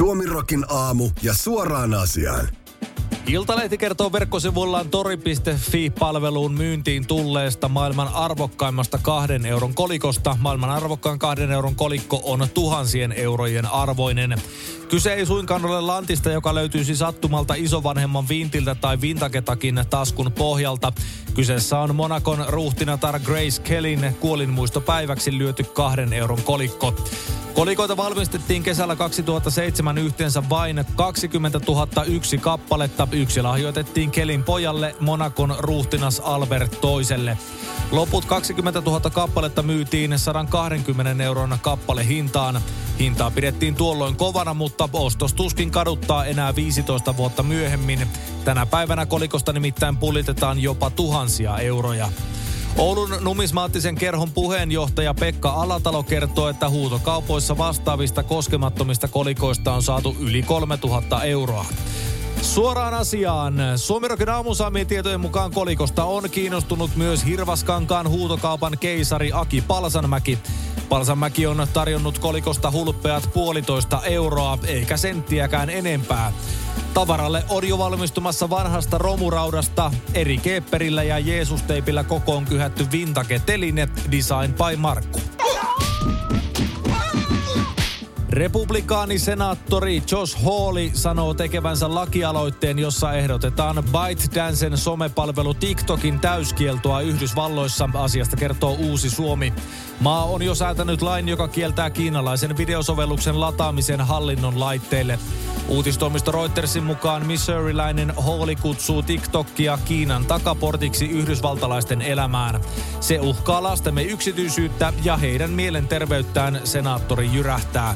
Suomirokin aamu ja suoraan asiaan. Iltalehti kertoo verkkosivullaan tori.fi-palveluun myyntiin tulleesta maailman arvokkaimmasta kahden euron kolikosta. Maailman arvokkaan kahden euron kolikko on tuhansien eurojen arvoinen. Kyse ei suinkaan ole lantista, joka löytyisi sattumalta isovanhemman vintiltä tai vintaketakin taskun pohjalta. Kyseessä on Monakon ruhtinatar Grace Kellin kuolinmuistopäiväksi lyöty kahden euron kolikko. Kolikoita valmistettiin kesällä 2007 yhteensä vain 20 001 kappaletta. Yksi lahjoitettiin Kelin pojalle, Monakon ruhtinas Albert toiselle. Loput 20 000 kappaletta myytiin 120 euron kappale hintaan. Hintaa pidettiin tuolloin kovana, mutta ostos tuskin kaduttaa enää 15 vuotta myöhemmin. Tänä päivänä kolikosta nimittäin pulitetaan jopa tuhansia euroja. Oulun numismaattisen kerhon puheenjohtaja Pekka Alatalo kertoo, että huutokaupoissa vastaavista koskemattomista kolikoista on saatu yli 3000 euroa. Suoraan asiaan. Suomirokin aamusaamien tietojen mukaan kolikosta on kiinnostunut myös Hirvaskankaan huutokaupan keisari Aki Palsanmäki. Palsanmäki on tarjonnut kolikosta hulppeat puolitoista euroa, eikä senttiäkään enempää. Tavaralle on jo valmistumassa vanhasta romuraudasta eri keepperillä ja Jeesusteipillä kokoon kyhätty vintage teline Design by Markku. Republikaanisenaattori Josh Hawley sanoo tekevänsä lakialoitteen, jossa ehdotetaan ByteDancen somepalvelu TikTokin täyskieltoa Yhdysvalloissa. Asiasta kertoo Uusi Suomi. Maa on jo säätänyt lain, joka kieltää kiinalaisen videosovelluksen lataamisen hallinnon laitteille. Uutistoimisto Reutersin mukaan missourilainen Hawley kutsuu TikTokia Kiinan takaportiksi yhdysvaltalaisten elämään. Se uhkaa lastemme yksityisyyttä ja heidän mielenterveyttään, senaattori jyrähtää.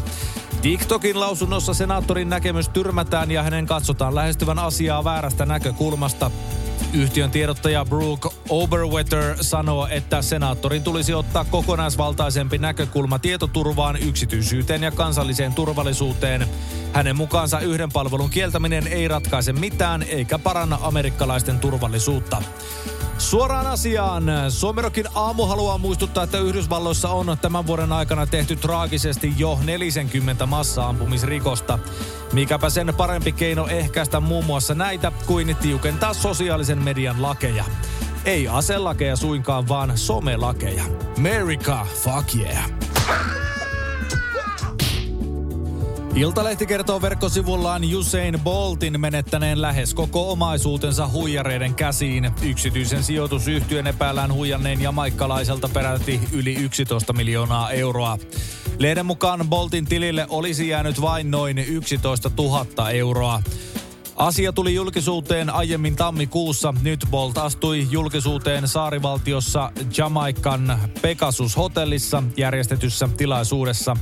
TikTokin lausunnossa senaattorin näkemys tyrmätään ja hänen katsotaan lähestyvän asiaa väärästä näkökulmasta. Yhtiön tiedottaja Brooke Oberwetter sanoo, että senaattorin tulisi ottaa kokonaisvaltaisempi näkökulma tietoturvaan, yksityisyyteen ja kansalliseen turvallisuuteen. Hänen mukaansa yhden palvelun kieltäminen ei ratkaise mitään eikä paranna amerikkalaisten turvallisuutta. Suoraan asiaan. Suomerokin aamu haluaa muistuttaa, että Yhdysvalloissa on tämän vuoden aikana tehty traagisesti jo 40 massa-ampumisrikosta. Mikäpä sen parempi keino ehkäistä muun muassa näitä kuin tiukentaa sosiaalisen median lakeja. Ei aselakeja suinkaan, vaan somelakeja. America, fuck yeah. Iltalehti kertoo verkkosivullaan Usain Boltin menettäneen lähes koko omaisuutensa huijareiden käsiin. Yksityisen sijoitusyhtiön epäillään huijanneen jamaikalaiselta peräti yli 11 miljoonaa euroa. Lehden mukaan Boltin tilille olisi jäänyt vain noin 11 000 euroa. Asia tuli julkisuuteen aiemmin tammikuussa. Nyt Bolt astui julkisuuteen saarivaltiossa Jamaikan Pegasus-hotellissa järjestetyssä tilaisuudessa.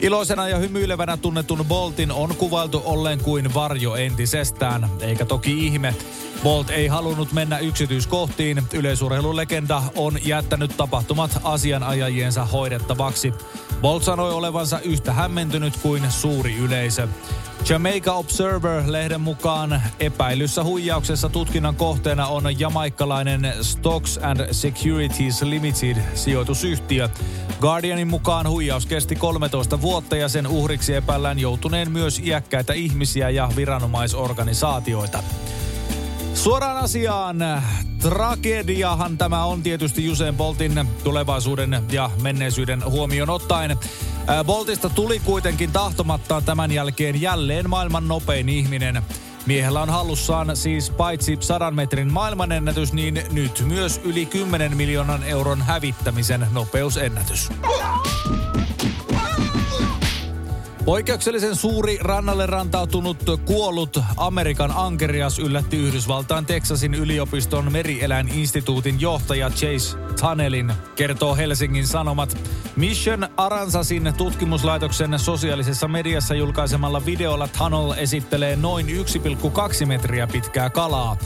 Iloisena ja hymyilevänä tunnetun Boltin on kuvailtu olleen kuin varjo entisestään, eikä toki ihme. Bolt ei halunnut mennä yksityiskohtiin. Yleisurheilulegenda on jättänyt tapahtumat asianajajiensa hoidettavaksi. Bolt sanoi olevansa yhtä hämmentynyt kuin suuri yleisö. Jamaica Observer-lehden mukaan epäilyssä huijauksessa tutkinnan kohteena on jamaikkalainen Stocks and Securities Limited sijoitusyhtiö. Guardianin mukaan huijaus kesti 13 vuotta ja sen uhriksi epäillään joutuneen myös iäkkäitä ihmisiä ja viranomaisorganisaatioita. Suoraan asiaan. Tragediahan tämä on tietysti Usain Boltin tulevaisuuden ja menneisyyden huomioon ottaen. Boltista tuli kuitenkin tahtomattaan tämän jälkeen jälleen maailman nopein ihminen. Miehellä on hallussaan siis paitsi 100 metrin maailmanennätys, niin nyt myös yli 10 miljoonan euron hävittämisen nopeusennätys. Poikkeuksellisen suuri rannalle rantautunut kuollut Amerikan ankerias yllätti Yhdysvaltain Teksasin yliopiston merieläininstituutin johtaja Chase Tunnelin, kertoo Helsingin Sanomat. Mission Aransasin tutkimuslaitoksen sosiaalisessa mediassa julkaisemalla videolla Tunnel esittelee noin 1,2 metriä pitkää kalaa.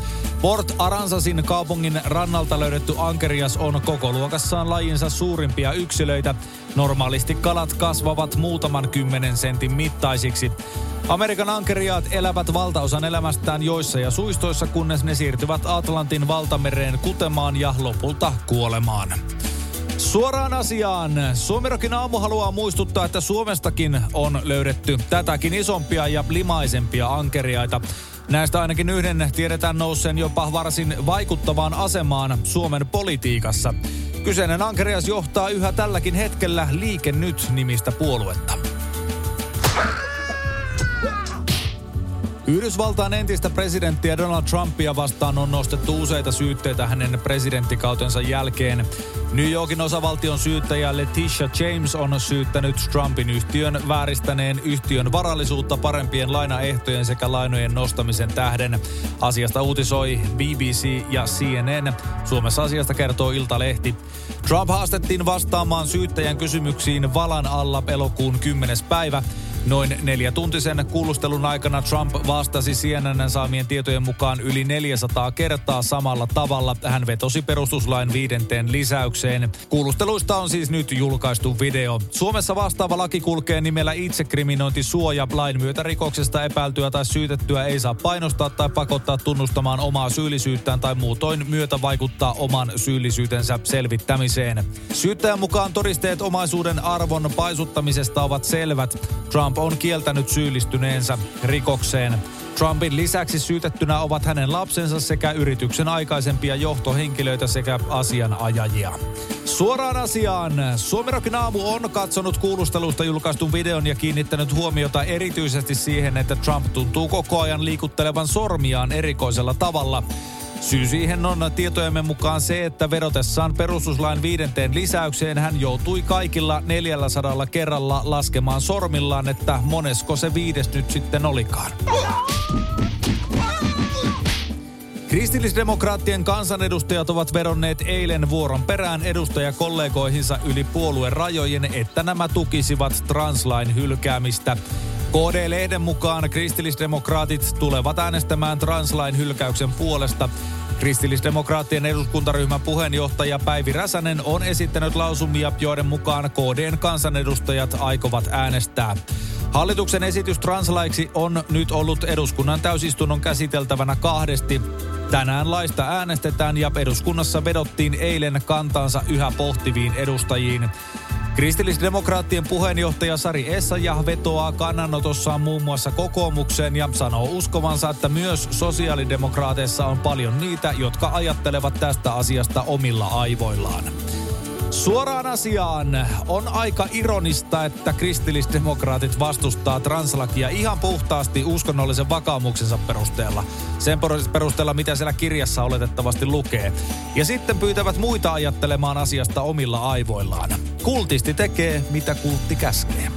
Port Aransasin kaupungin rannalta löydetty ankerias on koko luokassaan lajinsa suurimpia yksilöitä. Normaalisti kalat kasvavat muutaman kymmenen sentin mittaisiksi. Amerikan ankeriaat elävät valtaosan elämästään joissa ja suistoissa, kunnes ne siirtyvät Atlantin valtamereen kutemaan ja lopulta kuolemaan. Suoraan asiaan. Suomerokin aamu haluaa muistuttaa, että Suomestakin on löydetty tätäkin isompia ja limaisempia ankeriaita. Näistä ainakin yhden tiedetään nousseen jopa varsin vaikuttavaan asemaan Suomen politiikassa. Kyseinen ankerias johtaa yhä tälläkin hetkellä Liike Nyt-nimistä puoluetta. Yhdysvaltain entistä presidenttiä Donald Trumpia vastaan on nostettu useita syytteitä hänen presidenttikautensa jälkeen. New Yorkin osavaltion syyttäjä Letitia James on syyttänyt Trumpin yhtiön vääristäneen yhtiön varallisuutta parempien lainaehtojen sekä lainojen nostamisen tähden. Asiasta uutisoi BBC ja CNN. Suomessa asiasta kertoo Iltalehti. Trump haastettiin vastaamaan syyttäjän kysymyksiin valan alla elokuun 10. päivä. Noin neljätuntisen kuulustelun aikana Trump vastasi CNN saamien tietojen mukaan yli 400 kertaa samalla tavalla. Hän vetosi perustuslain viidenteen lisäykseen. Kuulusteluista on siis nyt julkaistu video. Suomessa vastaava laki kulkee nimellä itsekriminointisuoja. Lain myötä rikoksesta epäiltyä tai syytettyä ei saa painostaa tai pakottaa tunnustamaan omaa syyllisyyttään tai muutoin myötä vaikuttaa oman syyllisyytensä selvittämiseen. Syyttäjän mukaan todisteet omaisuuden arvon paisuttamisesta ovat selvät. Trump Trump on kieltänyt syyllistyneensä rikokseen. Trumpin lisäksi syytettynä ovat hänen lapsensa sekä yrityksen aikaisempia johtohenkilöitä sekä asianajajia. Suoraan asiaan. Suomirokin aamu on katsonut kuulustelusta julkaistun videon ja kiinnittänyt huomiota erityisesti siihen, että Trump tuntuu koko ajan liikuttelevan sormiaan erikoisella tavalla. Syy siihen on tietojemme mukaan se, että vedotessaan perustuslain viidenteen lisäykseen hän joutui kaikilla 400 kerralla laskemaan sormillaan, että monesko se viides nyt sitten olikaan. Kristillisdemokraattien kansanedustajat ovat vedonneet eilen vuoron perään edustajakollegoihinsa yli puolueen rajojen, että nämä tukisivat translain hylkäämistä. KD-lehden mukaan kristillisdemokraatit tulevat äänestämään translain hylkäyksen puolesta. Kristillisdemokraattien eduskuntaryhmän puheenjohtaja Päivi Räsänen on esittänyt lausumia, joiden mukaan KDn kansanedustajat aikovat äänestää. Hallituksen esitys translaiksi on nyt ollut eduskunnan täysistunnon käsiteltävänä kahdesti. Tänään laista äänestetään ja eduskunnassa vedottiin eilen kantansa yhä pohtiviin edustajiin. Kristillisdemokraattien puheenjohtaja Sari Essayah vetoaa kannanotossaan muun muassa kokoomukseen ja sanoo uskovansa, että myös sosiaalidemokraateissa on paljon niitä, jotka ajattelevat tästä asiasta omilla aivoillaan. Suoraan asiaan on aika ironista, että kristillisdemokraatit vastustaa translakia ihan puhtaasti uskonnollisen vakaumuksensa perusteella. Sen perusteella, mitä siellä kirjassa oletettavasti lukee. Ja sitten pyytävät muita ajattelemaan asiasta omilla aivoillaan. Kultisti tekee, mitä kultti käskee.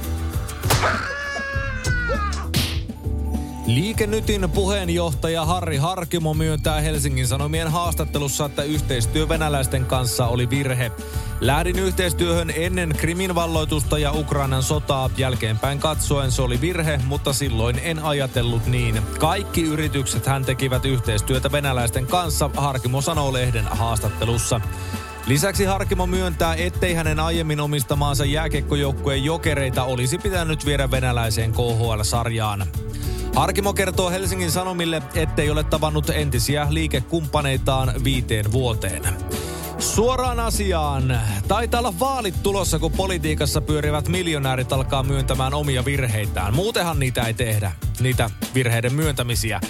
Liikennytin puheenjohtaja Harri Harkimo myöntää Helsingin Sanomien haastattelussa, että yhteistyö venäläisten kanssa oli virhe. Lähdin yhteistyöhön ennen Krimin valloitusta ja Ukrainan sotaa. Jälkeenpäin katsoen se oli virhe, mutta silloin en ajatellut niin. Kaikki yritykset hän tekivät yhteistyötä venäläisten kanssa, Harkimo sanoo lehden haastattelussa. Lisäksi Harkimo myöntää, ettei hänen aiemmin omistamaansa jääkekkojoukkueen jokereita olisi pitänyt viedä venäläiseen KHL-sarjaan. Harkimo kertoo Helsingin Sanomille, ettei ole tavannut entisiä liikekumppaneitaan viiteen vuoteen. Suoraan asiaan. Taitaa olla vaalit tulossa, kun politiikassa pyörivät miljonäärit alkaa myöntämään omia virheitään. Muutenhan niitä ei tehdä, niitä virheiden myöntämisiä.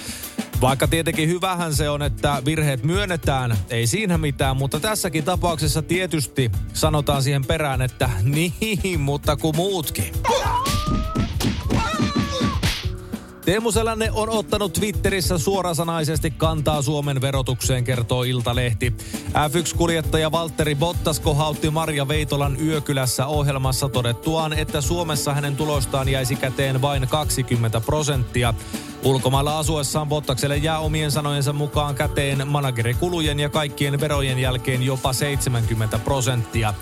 Vaikka tietenkin hyvähän se on, että virheet myönnetään, ei siinä mitään, mutta tässäkin tapauksessa tietysti sanotaan siihen perään, että niin, mutta kuin muutkin. Teemu Selänne on ottanut Twitterissä suorasanaisesti kantaa Suomen verotukseen, kertoo Iltalehti. F1-kuljettaja Valtteri Bottas kohautti Marja Veitolan Yökylässä ohjelmassa todettuaan, että Suomessa hänen tulostaan jäisi käteen vain 20 prosenttia. Ulkomailla asuessaan Bottakselle jää omien sanojensa mukaan käteen managerikulujen ja kaikkien verojen jälkeen jopa 70 prosenttia.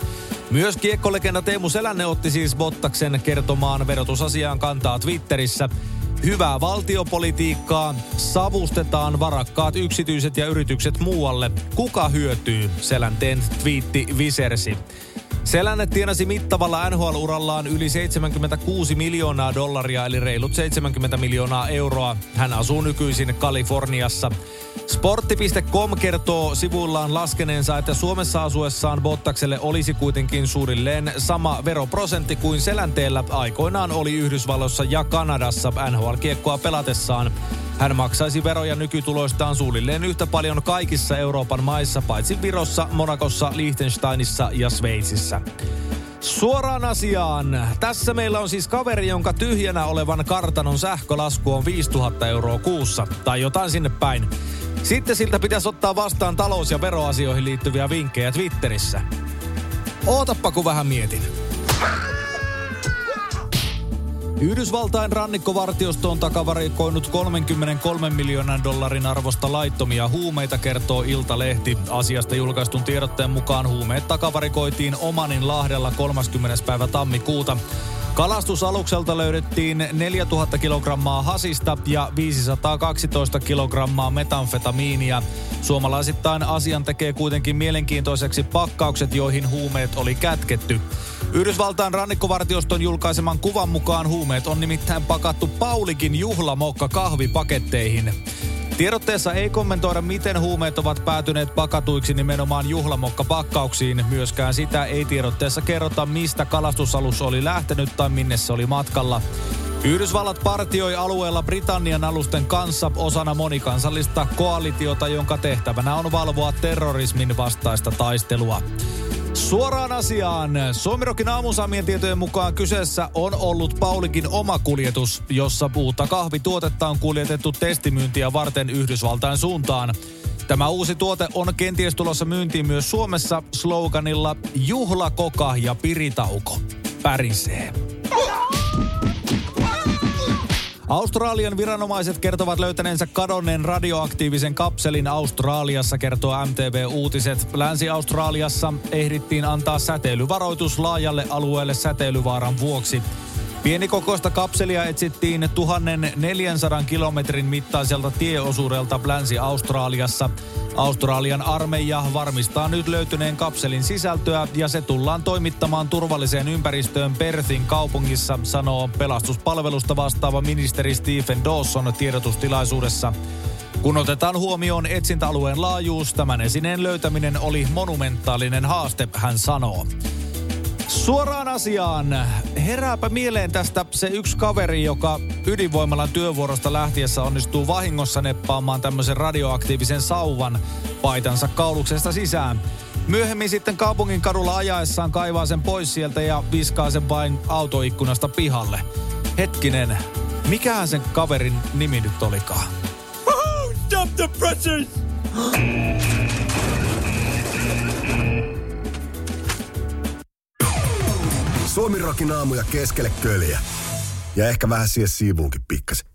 Myös kiekkolegenda Teemu Selänne otti siis Bottaksen kertomaan verotusasiaan kantaa Twitterissä. Hyvää valtiopolitiikkaa, savustetaan varakkaat yksityiset ja yritykset muualle. Kuka hyötyy? Selänteen twiitti visersi. Selänne tienasi mittavalla NHL-urallaan yli 76 miljoonaa dollaria, eli reilut 70 miljoonaa euroa. Hän asuu nykyisin Kaliforniassa. Sportti.com kertoo sivuillaan laskeneensa, että Suomessa asuessaan Bottakselle olisi kuitenkin suurilleen sama veroprosentti kuin Selänteellä aikoinaan oli Yhdysvalloissa ja Kanadassa NHL-kiekkoa pelatessaan. Hän maksaisi veroja nykytuloistaan suunnilleen yhtä paljon kaikissa Euroopan maissa, paitsi Virossa, Monakossa, Liechtensteinissa ja Sveitsissä. Suoraan asiaan. Tässä meillä on siis kaveri, jonka tyhjänä olevan kartanon sähkölasku on 5000 euroa kuussa. Tai jotain sinne päin. Sitten siltä pitäisi ottaa vastaan talous- ja veroasioihin liittyviä vinkkejä Twitterissä. Ootappa kun vähän mietin. Yhdysvaltain rannikkovartiosto on takavarikoinut 33 miljoonan dollarin arvosta laittomia huumeita, kertoo Iltalehti. Asiasta julkaistun tiedotteen mukaan huumeet takavarikoitiin Omanin lahdella 30. päivä tammikuuta. Kalastusalukselta löydettiin 4000 kilogrammaa hasista ja 512 kilogrammaa metanfetamiinia. Suomalaisittain asian tekee kuitenkin mielenkiintoiseksi pakkaukset, joihin huumeet oli kätketty. Yhdysvaltain rannikkovartioston julkaiseman kuvan mukaan huumeet on nimittäin pakattu Paulikin juhlamokka kahvipaketteihin. Tiedotteessa ei kommentoida, miten huumeet ovat päätyneet pakatuiksi nimenomaan juhlamokkapakkauksiin. Myöskään sitä ei tiedotteessa kerrota, mistä kalastusalus oli lähtenyt tai minne se oli matkalla. Yhdysvallat partioi alueella Britannian alusten kanssa osana monikansallista koalitiota, jonka tehtävänä on valvoa terrorismin vastaista taistelua. Suoraan asiaan. Suomirokin aamusamien tietojen mukaan kyseessä on ollut Paulikin oma kuljetus, jossa puuta kahvituotetta on kuljetettu testimyyntiä varten Yhdysvaltain suuntaan. Tämä uusi tuote on kenties tulossa myyntiin myös Suomessa sloganilla Juhla, koka ja piritauko. Pärisee. Australian viranomaiset kertovat löytäneensä kadonneen radioaktiivisen kapselin Australiassa, kertoo MTV Uutiset. Länsi-Australiassa ehdittiin antaa säteilyvaroitus laajalle alueelle säteilyvaaran vuoksi. Pienikokoista kapselia etsittiin 1400 kilometrin mittaiselta tieosuudelta Länsi-Australiassa. Australian armeija varmistaa nyt löytyneen kapselin sisältöä ja se tullaan toimittamaan turvalliseen ympäristöön Perthin kaupungissa, sanoo pelastuspalvelusta vastaava ministeri Stephen Dawson tiedotustilaisuudessa. Kun otetaan huomioon etsintäalueen laajuus, tämän esineen löytäminen oli monumentaalinen haaste, hän sanoo. Suoraan asiaan. Herääpä mieleen tästä se yksi kaveri, joka ydinvoimalan työvuorosta lähtiessä onnistuu vahingossa neppaamaan tämmöisen radioaktiivisen sauvan paitansa kauluksesta sisään. Myöhemmin sitten kaupungin kadulla ajaessaan kaivaa sen pois sieltä ja viskaa sen vain autoikkunasta pihalle. Hetkinen, mikähän sen kaverin nimi nyt olikaan? Stop the presses! Suomi rokin aamuja keskelle köljä. Ja ehkä vähän siihen siivuunkin pikkasen.